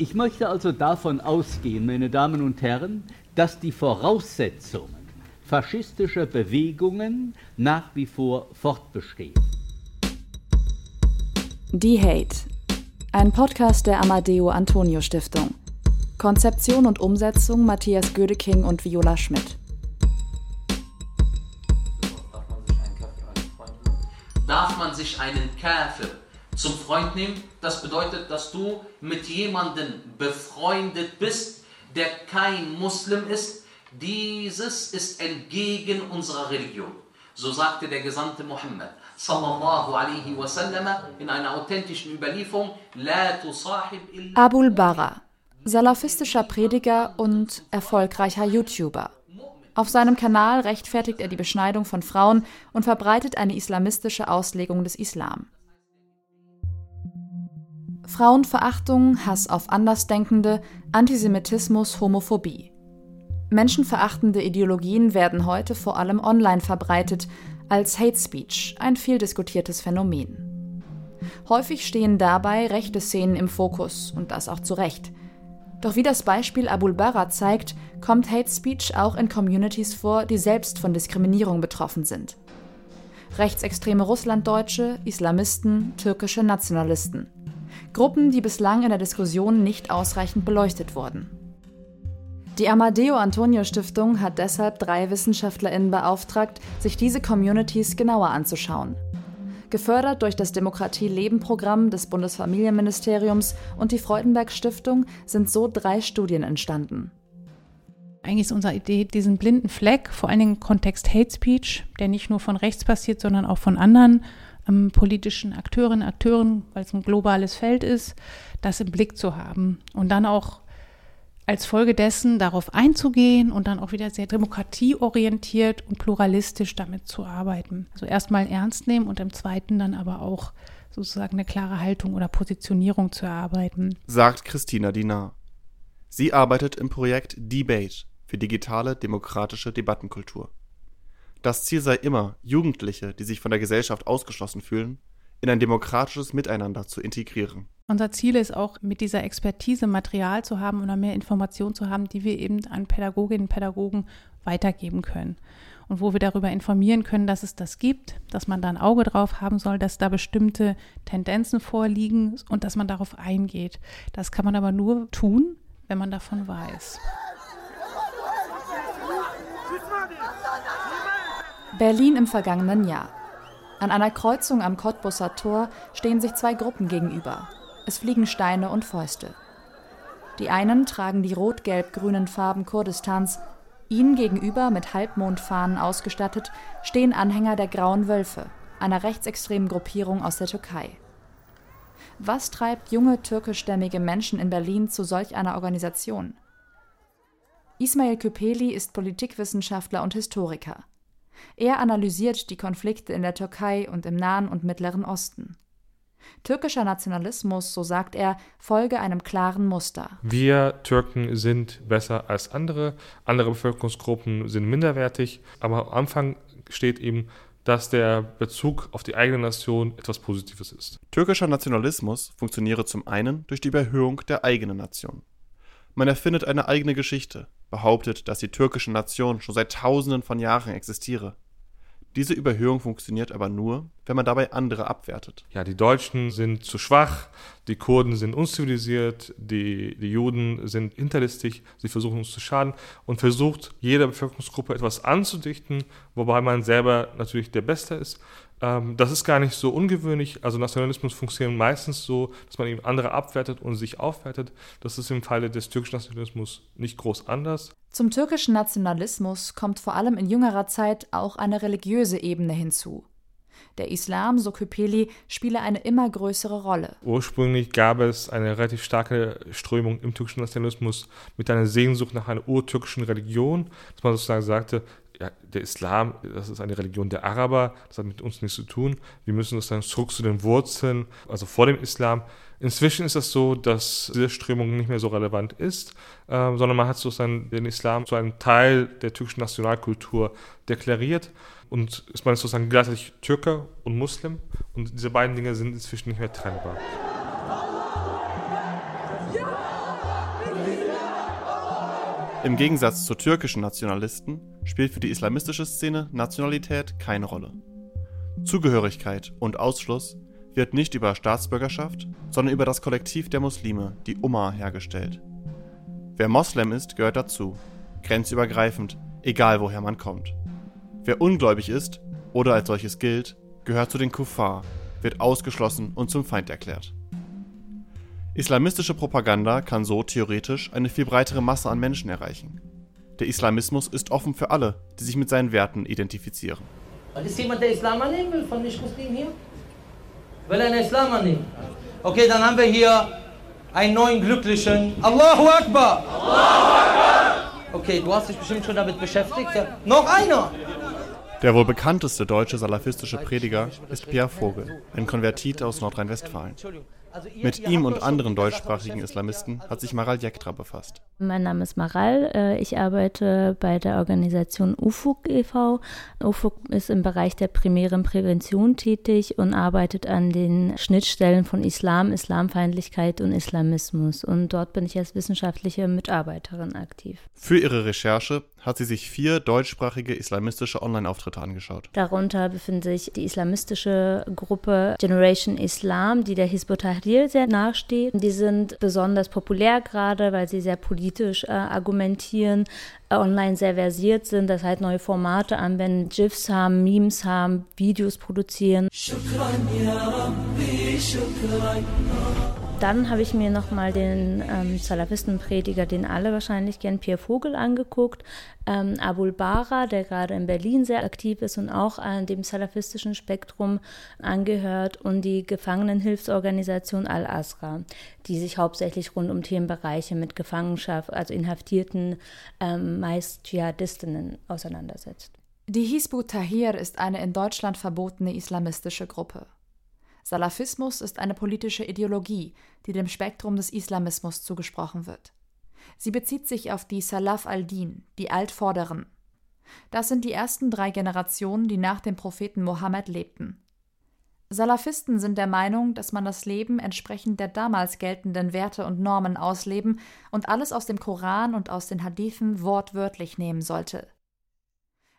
Ich möchte also davon ausgehen, meine Damen und Herren, dass die Voraussetzungen faschistischer Bewegungen nach wie vor fortbestehen. Die Hate. Ein Podcast der Amadeo Antonio Stiftung. Konzeption und Umsetzung Matthias Gödeking und Viola Schmidt. Darf man sich einen Kafir zum Freund nehmen. Das bedeutet, dass du mit jemandem befreundet bist, der kein Muslim ist. Dieses ist entgegen unserer Religion. So sagte der Gesandte Muhammad sallallahu alaihi wasallam in einer authentischen Überlieferung: Abul Bara, salafistischer Prediger und erfolgreicher YouTuber. Auf seinem Kanal rechtfertigt er die Beschneidung von Frauen und verbreitet eine islamistische Auslegung des Islam. Frauenverachtung, Hass auf Andersdenkende, Antisemitismus, Homophobie. Menschenverachtende Ideologien werden heute vor allem online verbreitet, als Hate Speech, ein viel diskutiertes Phänomen. Häufig stehen dabei rechte Szenen im Fokus, und das auch zu Recht. Doch wie das Beispiel Abul Bara zeigt, kommt Hate Speech auch in Communities vor, die selbst von Diskriminierung betroffen sind. Rechtsextreme Russlanddeutsche, Islamisten, türkische Nationalisten. Gruppen, die bislang in der Diskussion nicht ausreichend beleuchtet wurden. Die Amadeo Antonio Stiftung hat deshalb drei WissenschaftlerInnen beauftragt, sich diese Communities genauer anzuschauen. Gefördert durch das Demokratie-Leben-Programm des Bundesfamilienministeriums und die Freudenberg Stiftung sind so drei Studien entstanden. Eigentlich ist unsere Idee, diesen blinden Fleck, vor allen Dingen im Kontext Hate Speech, der nicht nur von rechts passiert, sondern auch von anderen ähm, politischen Akteurinnen, Akteuren, weil es ein globales Feld ist, das im Blick zu haben und dann auch als Folge dessen darauf einzugehen und dann auch wieder sehr demokratieorientiert und pluralistisch damit zu arbeiten. Also erstmal ernst nehmen und im zweiten dann aber auch sozusagen eine klare Haltung oder Positionierung zu erarbeiten. Sagt Christina Dinar. Sie arbeitet im Projekt Debate für digitale demokratische Debattenkultur. Das Ziel sei immer, Jugendliche, die sich von der Gesellschaft ausgeschlossen fühlen, in ein demokratisches Miteinander zu integrieren. Unser Ziel ist auch, mit dieser Expertise Material zu haben oder mehr Informationen zu haben, die wir eben an Pädagoginnen und Pädagogen weitergeben können. Und wo wir darüber informieren können, dass es das gibt, dass man da ein Auge drauf haben soll, dass da bestimmte Tendenzen vorliegen und dass man darauf eingeht. Das kann man aber nur tun, wenn man davon weiß. Berlin im vergangenen Jahr. An einer Kreuzung am Cottbusser Tor stehen sich zwei Gruppen gegenüber. Es fliegen Steine und Fäuste. Die einen tragen die rot-gelb-grünen Farben Kurdistans. Ihnen gegenüber, mit Halbmondfahnen ausgestattet, stehen Anhänger der Grauen Wölfe, einer rechtsextremen Gruppierung aus der Türkei. Was treibt junge türkischstämmige Menschen in Berlin zu solch einer Organisation? Ismail Küpeli ist Politikwissenschaftler und Historiker. Er analysiert die Konflikte in der Türkei und im Nahen und Mittleren Osten. Türkischer Nationalismus, so sagt er, folge einem klaren Muster. Wir Türken sind besser als andere, andere Bevölkerungsgruppen sind minderwertig, aber am Anfang steht eben, dass der Bezug auf die eigene Nation etwas Positives ist. Türkischer Nationalismus funktioniere zum einen durch die Überhöhung der eigenen Nation. Man erfindet eine eigene Geschichte, behauptet, dass die türkische Nation schon seit Tausenden von Jahren existiere. Diese Überhöhung funktioniert aber nur, wenn man dabei andere abwertet. Ja, die Deutschen sind zu schwach, die Kurden sind unzivilisiert, die, die Juden sind hinterlistig, sie versuchen uns zu schaden und versucht jeder Bevölkerungsgruppe etwas anzudichten, wobei man selber natürlich der Beste ist. Ähm, das ist gar nicht so ungewöhnlich. Also Nationalismus funktioniert meistens so, dass man eben andere abwertet und sich aufwertet. Das ist im Falle des türkischen Nationalismus nicht groß anders. Zum türkischen Nationalismus kommt vor allem in jüngerer Zeit auch eine religiöse Ebene hinzu. Der Islam, so Küpeli, spiele eine immer größere Rolle. Ursprünglich gab es eine relativ starke Strömung im türkischen Nationalismus mit einer Sehnsucht nach einer urtürkischen Religion, dass man sozusagen sagte, der Islam, das ist eine Religion der Araber, das hat mit uns nichts zu tun. Wir müssen das dann zurück zu den Wurzeln, also vor dem Islam. Inzwischen ist es so, dass diese Strömung nicht mehr so relevant ist, äh, sondern man hat sozusagen den Islam zu einem Teil der türkischen Nationalkultur deklariert und ist man sozusagen gleichzeitig Türke und Muslim und diese beiden Dinge sind inzwischen nicht mehr trennbar. Im Gegensatz zu türkischen Nationalisten spielt für die islamistische Szene Nationalität keine Rolle. Zugehörigkeit und Ausschluss wird nicht über Staatsbürgerschaft, sondern über das Kollektiv der Muslime, die Umma, hergestellt. Wer Moslem ist, gehört dazu, grenzübergreifend, egal woher man kommt. Wer ungläubig ist oder als solches gilt, gehört zu den Kuffar, wird ausgeschlossen und zum Feind erklärt. Islamistische Propaganda kann so theoretisch eine viel breitere Masse an Menschen erreichen. Der Islamismus ist offen für alle, die sich mit seinen Werten identifizieren. Ist jemand, der Islam annehmen will, von Nicht-Muslimen hier? Will einer Islam annehmen? Okay, dann haben wir hier einen neuen Glücklichen. Allahu Akbar! Allahu Akbar! Okay, du hast dich bestimmt schon damit beschäftigt. Ja. Noch einer! Der wohl bekannteste deutsche salafistische Prediger ist Pierre Vogel, ein Konvertit aus Nordrhein-Westfalen. Mit ihm und anderen deutschsprachigen Islamisten hat sich Maral Jektra befasst. Mein Name ist Maral. Äh, ich arbeite bei der Organisation UFUG e.V. UFUG ist im Bereich der primären Prävention tätig und arbeitet an den Schnittstellen von Islam, Islamfeindlichkeit und Islamismus. Und dort bin ich als wissenschaftliche Mitarbeiterin aktiv. Für ihre Recherche hat sie sich vier deutschsprachige islamistische Online-Auftritte angeschaut. Darunter befindet sich die islamistische Gruppe Generation Islam, die der Hizb Tahrir sehr nachsteht. Die sind besonders populär gerade, weil sie sehr politisch äh, argumentieren, äh, online sehr versiert sind, das heißt neue Formate anwenden, GIFs haben, Memes haben, Videos produzieren. Dann habe ich mir nochmal den ähm, Salafistenprediger, den alle wahrscheinlich kennen, Pierre Vogel angeguckt, ähm, Abul Bara, der gerade in Berlin sehr aktiv ist und auch an dem salafistischen Spektrum angehört und die Gefangenenhilfsorganisation Al-Asra, die sich hauptsächlich rund um Themenbereiche mit Gefangenschaft, also Inhaftierten, ähm, meist Dschihadistinnen auseinandersetzt. Die Hisbu Tahir ist eine in Deutschland verbotene islamistische Gruppe. Salafismus ist eine politische Ideologie, die dem Spektrum des Islamismus zugesprochen wird. Sie bezieht sich auf die Salaf al-Din, die Altvorderen. Das sind die ersten drei Generationen, die nach dem Propheten Mohammed lebten. Salafisten sind der Meinung, dass man das Leben entsprechend der damals geltenden Werte und Normen ausleben und alles aus dem Koran und aus den Hadithen wortwörtlich nehmen sollte.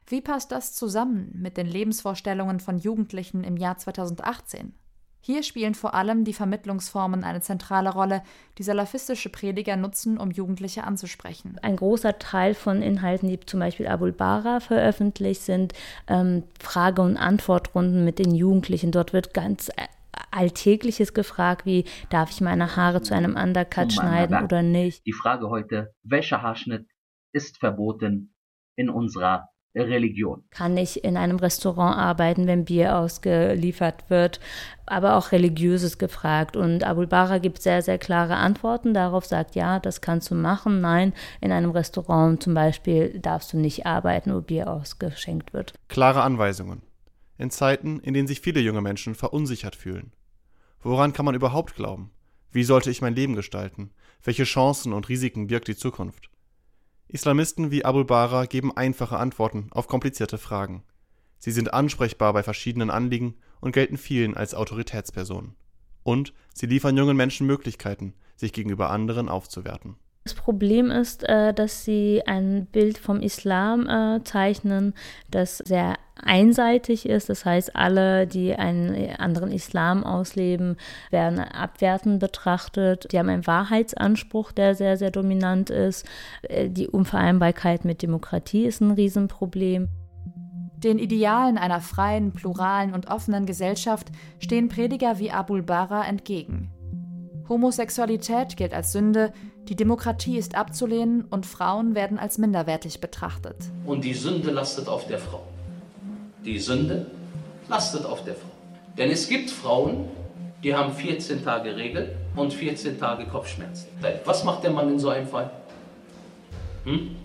Wie passt das zusammen mit den Lebensvorstellungen von Jugendlichen im Jahr 2018? Hier spielen vor allem die Vermittlungsformen eine zentrale Rolle, die salafistische Prediger nutzen, um Jugendliche anzusprechen. Ein großer Teil von Inhalten, die zum Beispiel Abul Bara veröffentlicht, sind ähm, Frage- und Antwortrunden mit den Jugendlichen. Dort wird ganz äh, Alltägliches gefragt, wie darf ich meine Haare zu einem Undercut schneiden oder nicht. Die Frage heute, welcher Haarschnitt ist verboten in unserer Religion. Kann ich in einem Restaurant arbeiten, wenn Bier ausgeliefert wird, aber auch religiöses gefragt. Und Abul Bara gibt sehr, sehr klare Antworten darauf, sagt, ja, das kannst du machen. Nein, in einem Restaurant zum Beispiel darfst du nicht arbeiten, wo Bier ausgeschenkt wird. Klare Anweisungen. In Zeiten, in denen sich viele junge Menschen verunsichert fühlen. Woran kann man überhaupt glauben? Wie sollte ich mein Leben gestalten? Welche Chancen und Risiken birgt die Zukunft? Islamisten wie Abul Bara geben einfache Antworten auf komplizierte Fragen. Sie sind ansprechbar bei verschiedenen Anliegen und gelten vielen als Autoritätspersonen. Und sie liefern jungen Menschen Möglichkeiten, sich gegenüber anderen aufzuwerten. Das Problem ist, äh, dass sie ein Bild vom Islam äh, zeichnen, das sehr einseitig ist. Das heißt, alle, die einen anderen Islam ausleben, werden abwertend betrachtet. Die haben einen Wahrheitsanspruch, der sehr, sehr dominant ist. Äh, die Unvereinbarkeit mit Demokratie ist ein Riesenproblem. Den Idealen einer freien, pluralen und offenen Gesellschaft stehen Prediger wie Abul Bara entgegen. Homosexualität gilt als Sünde, die Demokratie ist abzulehnen und Frauen werden als minderwertig betrachtet. Und die Sünde lastet auf der Frau. Die Sünde lastet auf der Frau. Denn es gibt Frauen, die haben 14 Tage Regel und 14 Tage Kopfschmerzen. Was macht der Mann in so einem Fall? Hm?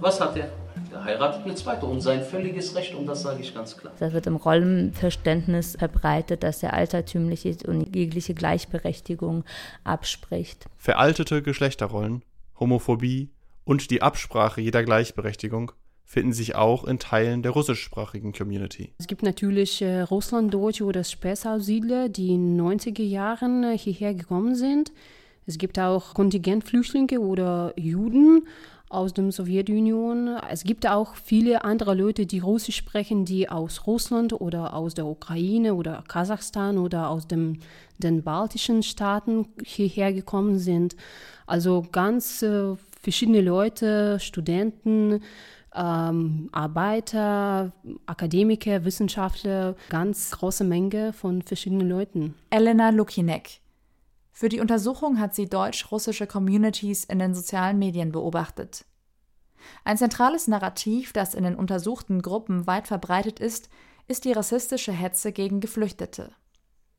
Was hat er? Er heiratet eine zweite und sein völliges Recht und das sage ich ganz klar. Das wird im Rollenverständnis verbreitet, dass er altertümlich ist und jegliche Gleichberechtigung abspricht. Veraltete Geschlechterrollen, Homophobie und die Absprache jeder Gleichberechtigung finden sich auch in Teilen der russischsprachigen Community. Es gibt natürlich äh, Russlanddeutsche oder Späßaussiedler, die in den 90er Jahren äh, hierher gekommen sind. Es gibt auch Kontingentflüchtlinge oder Juden, aus der Sowjetunion. Es gibt auch viele andere Leute, die Russisch sprechen, die aus Russland oder aus der Ukraine oder Kasachstan oder aus dem, den baltischen Staaten hierher gekommen sind. Also ganz äh, verschiedene Leute, Studenten, ähm, Arbeiter, Akademiker, Wissenschaftler, ganz große Menge von verschiedenen Leuten. Elena Lukinek. Für die Untersuchung hat sie deutsch-russische Communities in den sozialen Medien beobachtet. Ein zentrales Narrativ, das in den untersuchten Gruppen weit verbreitet ist, ist die rassistische Hetze gegen Geflüchtete.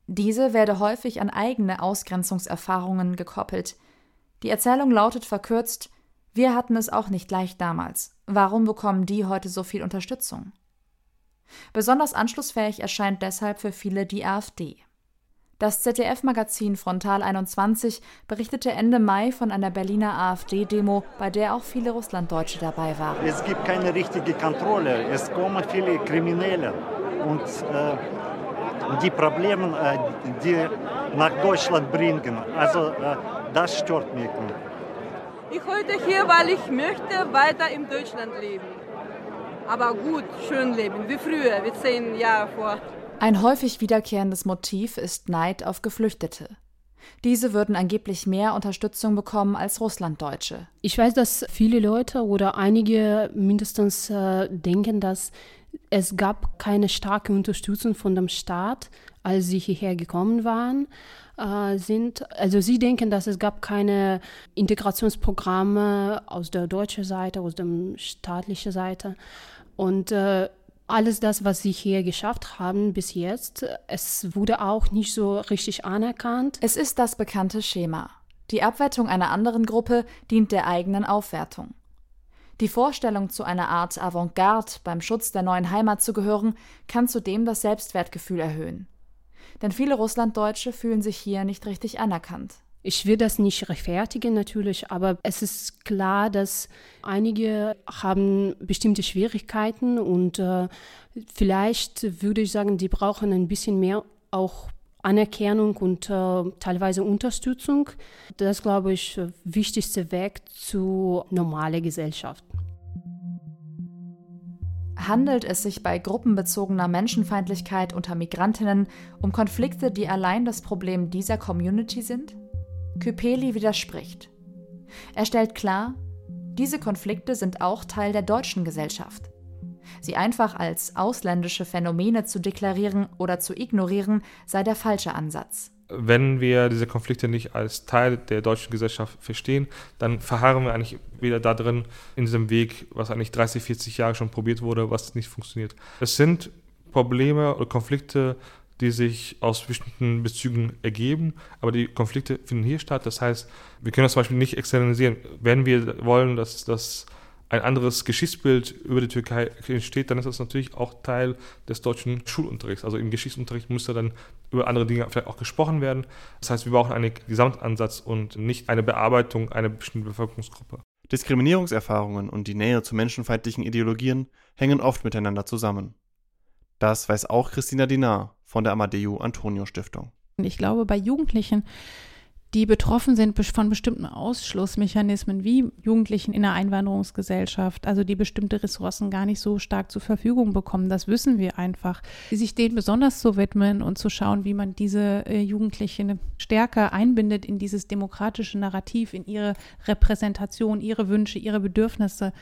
Diese werde häufig an eigene Ausgrenzungserfahrungen gekoppelt. Die Erzählung lautet verkürzt Wir hatten es auch nicht leicht damals. Warum bekommen die heute so viel Unterstützung? Besonders anschlussfähig erscheint deshalb für viele die AfD. Das ZDF-Magazin Frontal 21 berichtete Ende Mai von einer Berliner AfD-Demo, bei der auch viele Russlanddeutsche dabei waren. Es gibt keine richtige Kontrolle. Es kommen viele Kriminelle und äh, die Probleme, äh, die nach Deutschland bringen. Also äh, das stört mich. Ich heute hier, weil ich möchte weiter in Deutschland leben. Aber gut, schön leben, wie früher, wie zehn Jahre vor. Ein häufig wiederkehrendes Motiv ist Neid auf Geflüchtete. Diese würden angeblich mehr Unterstützung bekommen als Russlanddeutsche. Ich weiß, dass viele Leute oder einige mindestens äh, denken, dass es gab keine starke Unterstützung von dem Staat, als sie hierher gekommen waren. Äh, sind. Also sie denken, dass es gab keine Integrationsprogramme aus der deutschen Seite, aus der staatlichen Seite. Und äh, alles das, was sie hier geschafft haben bis jetzt, es wurde auch nicht so richtig anerkannt. Es ist das bekannte Schema. Die Abwertung einer anderen Gruppe dient der eigenen Aufwertung. Die Vorstellung, zu einer Art Avantgarde beim Schutz der neuen Heimat zu gehören, kann zudem das Selbstwertgefühl erhöhen. Denn viele Russlanddeutsche fühlen sich hier nicht richtig anerkannt. Ich will das nicht rechtfertigen natürlich, aber es ist klar, dass einige haben bestimmte Schwierigkeiten und äh, vielleicht würde ich sagen, die brauchen ein bisschen mehr auch Anerkennung und äh, teilweise Unterstützung. Das glaube ich, wichtigste Weg zu normaler Gesellschaft. Handelt es sich bei gruppenbezogener Menschenfeindlichkeit unter Migrantinnen um Konflikte, die allein das Problem dieser Community sind? Kypeli widerspricht. Er stellt klar, diese Konflikte sind auch Teil der deutschen Gesellschaft. Sie einfach als ausländische Phänomene zu deklarieren oder zu ignorieren, sei der falsche Ansatz. Wenn wir diese Konflikte nicht als Teil der deutschen Gesellschaft verstehen, dann verharren wir eigentlich wieder da drin in diesem Weg, was eigentlich 30, 40 Jahre schon probiert wurde, was nicht funktioniert. Es sind Probleme oder Konflikte, die sich aus bestimmten Bezügen ergeben, aber die Konflikte finden hier statt. Das heißt, wir können das zum Beispiel nicht externalisieren. Wenn wir wollen, dass das ein anderes Geschichtsbild über die Türkei entsteht, dann ist das natürlich auch Teil des deutschen Schulunterrichts. Also im Geschichtsunterricht müsste dann über andere Dinge vielleicht auch gesprochen werden. Das heißt, wir brauchen einen Gesamtansatz und nicht eine Bearbeitung einer bestimmten Bevölkerungsgruppe. Diskriminierungserfahrungen und die Nähe zu menschenfeindlichen Ideologien hängen oft miteinander zusammen. Das weiß auch Christina Dinar von der Amadeu Antonio Stiftung. Ich glaube, bei Jugendlichen die betroffen sind von bestimmten Ausschlussmechanismen wie Jugendlichen in der Einwanderungsgesellschaft, also die bestimmte Ressourcen gar nicht so stark zur Verfügung bekommen. Das wissen wir einfach. Sich denen besonders zu widmen und zu schauen, wie man diese äh, Jugendlichen stärker einbindet in dieses demokratische Narrativ, in ihre Repräsentation, ihre Wünsche, ihre Bedürfnisse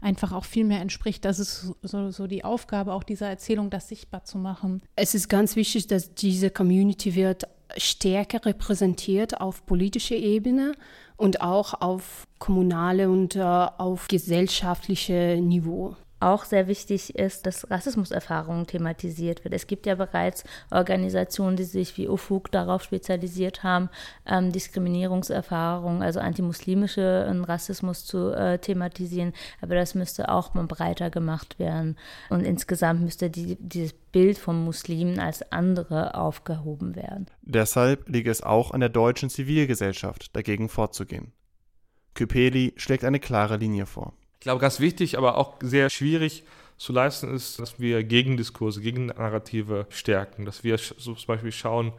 einfach auch viel mehr entspricht. Das ist so, so die Aufgabe auch dieser Erzählung, das sichtbar zu machen. Es ist ganz wichtig, dass diese Community wird stärker repräsentiert auf politischer Ebene und auch auf kommunale und äh, auf gesellschaftliche Niveau auch sehr wichtig ist, dass Rassismuserfahrungen thematisiert wird. Es gibt ja bereits Organisationen, die sich wie UFUG darauf spezialisiert haben, ähm, Diskriminierungserfahrungen, also antimuslimischen Rassismus zu äh, thematisieren. Aber das müsste auch mal breiter gemacht werden. Und insgesamt müsste die, dieses Bild von Muslimen als andere aufgehoben werden. Deshalb liegt es auch an der deutschen Zivilgesellschaft, dagegen vorzugehen. Kypeli schlägt eine klare Linie vor. Glaube, ganz wichtig, aber auch sehr schwierig zu leisten ist, dass wir Gegendiskurse, Gegennarrative stärken, dass wir so zum Beispiel schauen,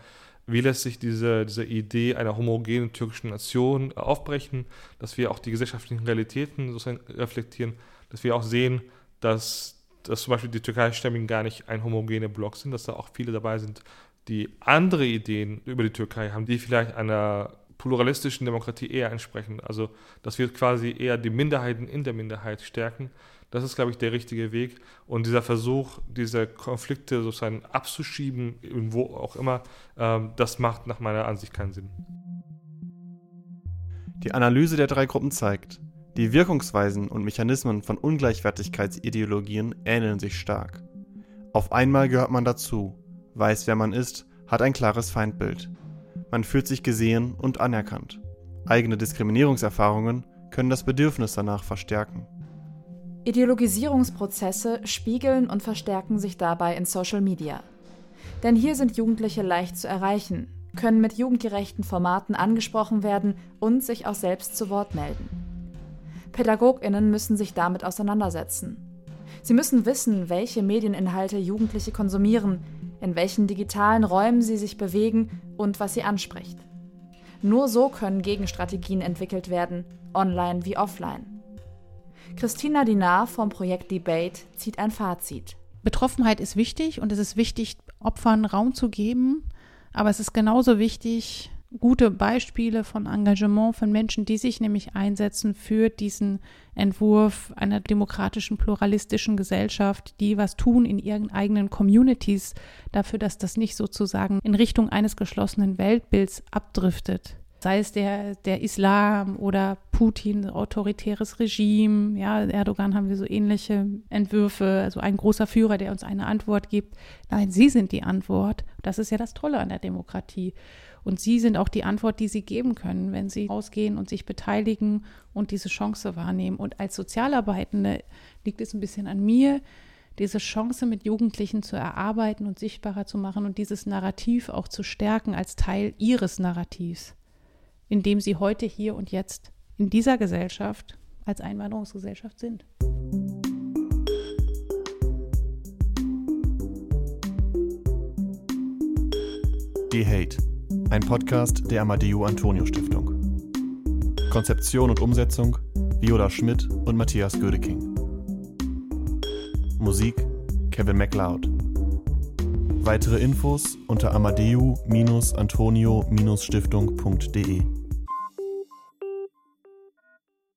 wie lässt sich diese, diese Idee einer homogenen türkischen Nation aufbrechen, dass wir auch die gesellschaftlichen Realitäten sozusagen reflektieren, dass wir auch sehen, dass, dass zum Beispiel die Türkeistämmigen gar nicht ein homogener Block sind, dass da auch viele dabei sind, die andere Ideen über die Türkei haben, die vielleicht einer pluralistischen Demokratie eher entsprechen. Also, dass wir quasi eher die Minderheiten in der Minderheit stärken. Das ist, glaube ich, der richtige Weg. Und dieser Versuch, diese Konflikte sozusagen abzuschieben, wo auch immer, ähm, das macht nach meiner Ansicht keinen Sinn. Die Analyse der drei Gruppen zeigt, die Wirkungsweisen und Mechanismen von Ungleichwertigkeitsideologien ähneln sich stark. Auf einmal gehört man dazu, weiß, wer man ist, hat ein klares Feindbild. Man fühlt sich gesehen und anerkannt. Eigene Diskriminierungserfahrungen können das Bedürfnis danach verstärken. Ideologisierungsprozesse spiegeln und verstärken sich dabei in Social Media. Denn hier sind Jugendliche leicht zu erreichen, können mit jugendgerechten Formaten angesprochen werden und sich auch selbst zu Wort melden. Pädagoginnen müssen sich damit auseinandersetzen. Sie müssen wissen, welche Medieninhalte Jugendliche konsumieren, in welchen digitalen Räumen sie sich bewegen und was sie anspricht. Nur so können Gegenstrategien entwickelt werden, online wie offline. Christina Dinar vom Projekt Debate zieht ein Fazit. Betroffenheit ist wichtig und es ist wichtig, Opfern Raum zu geben, aber es ist genauso wichtig, gute Beispiele von Engagement von Menschen, die sich nämlich einsetzen für diesen Entwurf einer demokratischen, pluralistischen Gesellschaft, die was tun in ihren eigenen Communities, dafür, dass das nicht sozusagen in Richtung eines geschlossenen Weltbilds abdriftet. Sei es der, der Islam oder Putin, autoritäres Regime, ja, Erdogan haben wir so ähnliche Entwürfe, also ein großer Führer, der uns eine Antwort gibt. Nein, Sie sind die Antwort. Das ist ja das Tolle an der Demokratie. Und Sie sind auch die Antwort, die Sie geben können, wenn Sie rausgehen und sich beteiligen und diese Chance wahrnehmen. Und als Sozialarbeitende liegt es ein bisschen an mir, diese Chance mit Jugendlichen zu erarbeiten und sichtbarer zu machen und dieses Narrativ auch zu stärken als Teil ihres Narrativs, indem sie heute, hier und jetzt in dieser Gesellschaft als Einwanderungsgesellschaft sind. Die Hate ein Podcast der Amadeo Antonio Stiftung. Konzeption und Umsetzung Viola Schmidt und Matthias Gödeking. Musik Kevin MacLeod. Weitere Infos unter amadeu-antonio-stiftung.de